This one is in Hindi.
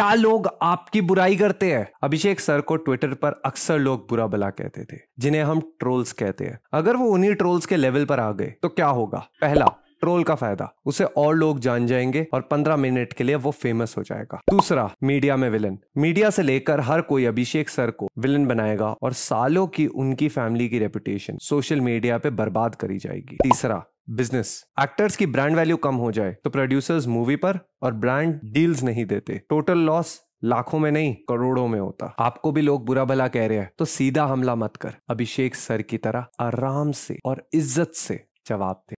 क्या लोग आपकी बुराई करते हैं? अभिषेक सर को ट्विटर पर अक्सर लोग बुरा भला कहते थे, जिन्हें हम ट्रोल्स कहते हैं। अगर वो उन्हीं ट्रोल्स के लेवल पर आ गए तो क्या होगा? पहला, ट्रोल का फ़ायदा, उसे और लोग जान जाएँगे और 15 मिनट के लिए वो फ़ेमस हो जाएगा। दूसरा, मीडिया में विलन मीडिया से लेकर हर कोई अभिषेक सर को विलन बनाएगा और सालों की उनकी फैमिली की रेपुटेशन सोशल मीडिया पे बर्बाद करी जाएगी। तीसरा बिज़नेस एक्टर्स की ब्रांड वैल्यू कम हो जाए तो प्रोड्यूसर्स मूवी पर और ब्रांड डील्स नहीं देते। टोटल लॉस लाखों में नहीं, करोड़ों में होता। आपको भी लोग बुरा भला कह रहे हैं तो सीधा हमला मत कर। अभिषेक सर की तरह आराम से और इज़्ज़त से जवाब दे।